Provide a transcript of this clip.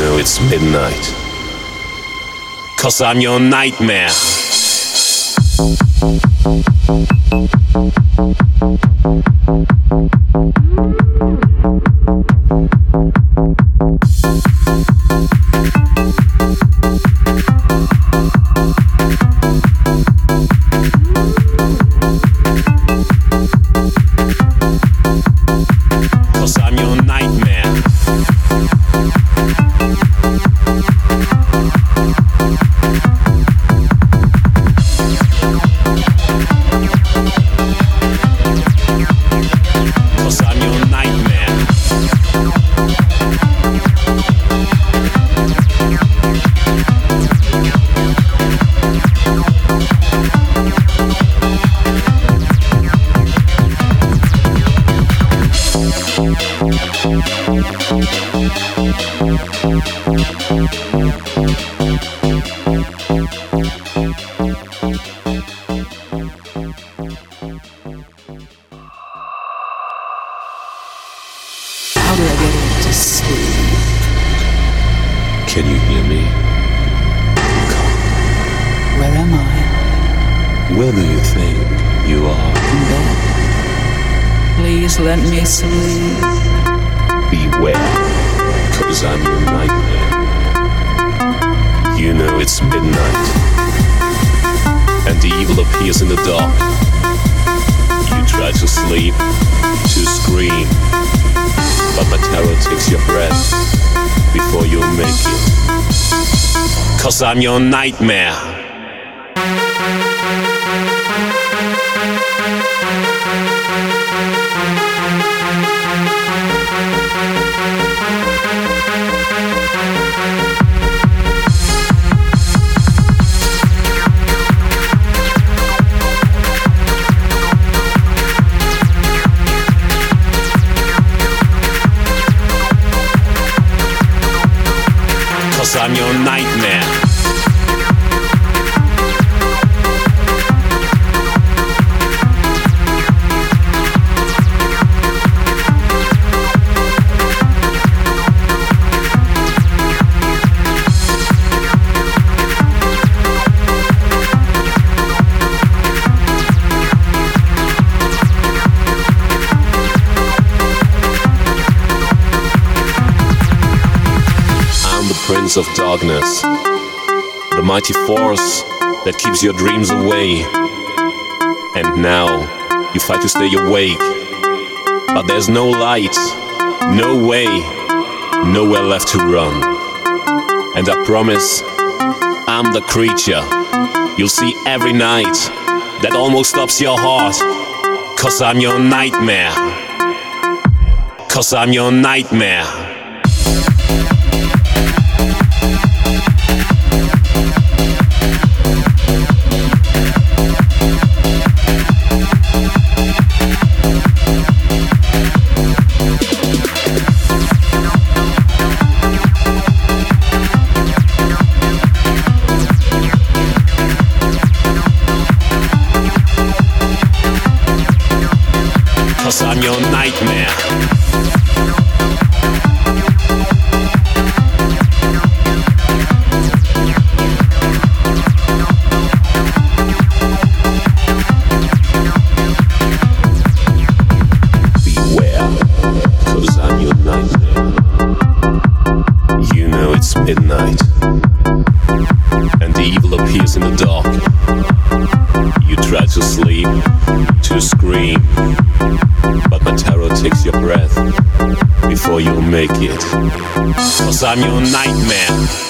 know it's midnight. Cause I'm your nightmare. Cause I'm your nightmare. Can you hear me? Come. Where am I? Where do you think you are? In bed. Please let me sleep. Beware, cause I'm your nightmare. You know it's midnight, and the evil appears in the dark. You try to sleep, to scream, but my terror takes your breath before you. Cause I'm your nightmare. Cause I'm your nightmare. Prince of Darkness, the mighty force that keeps your dreams away. And now you fight to stay awake, but there's no light, no way, nowhere left to run. And I promise, I'm the creature you'll see every night that almost stops your heart. Cause I'm your nightmare. Cause I'm your nightmare. Midnight, and the evil appears in the dark. You try to sleep, to scream, but my terror takes your breath before you make it. Cause I'm your nightmare.